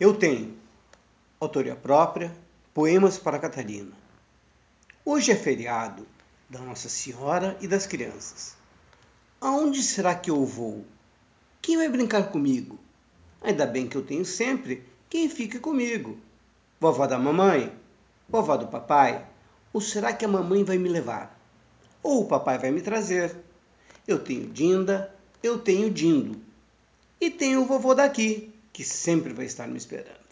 Eu tenho autoria própria, poemas para Catarina. Hoje é feriado da Nossa Senhora e das crianças. Aonde será que eu vou? Quem vai brincar comigo? Ainda bem que eu tenho sempre quem fique comigo. Vovó da mamãe? Vovó do papai? Ou será que a mamãe vai me levar? Ou o papai vai me trazer? Eu tenho Dinda, eu tenho Dindo. E tenho o vovô daqui, que sempre vai estar me esperando.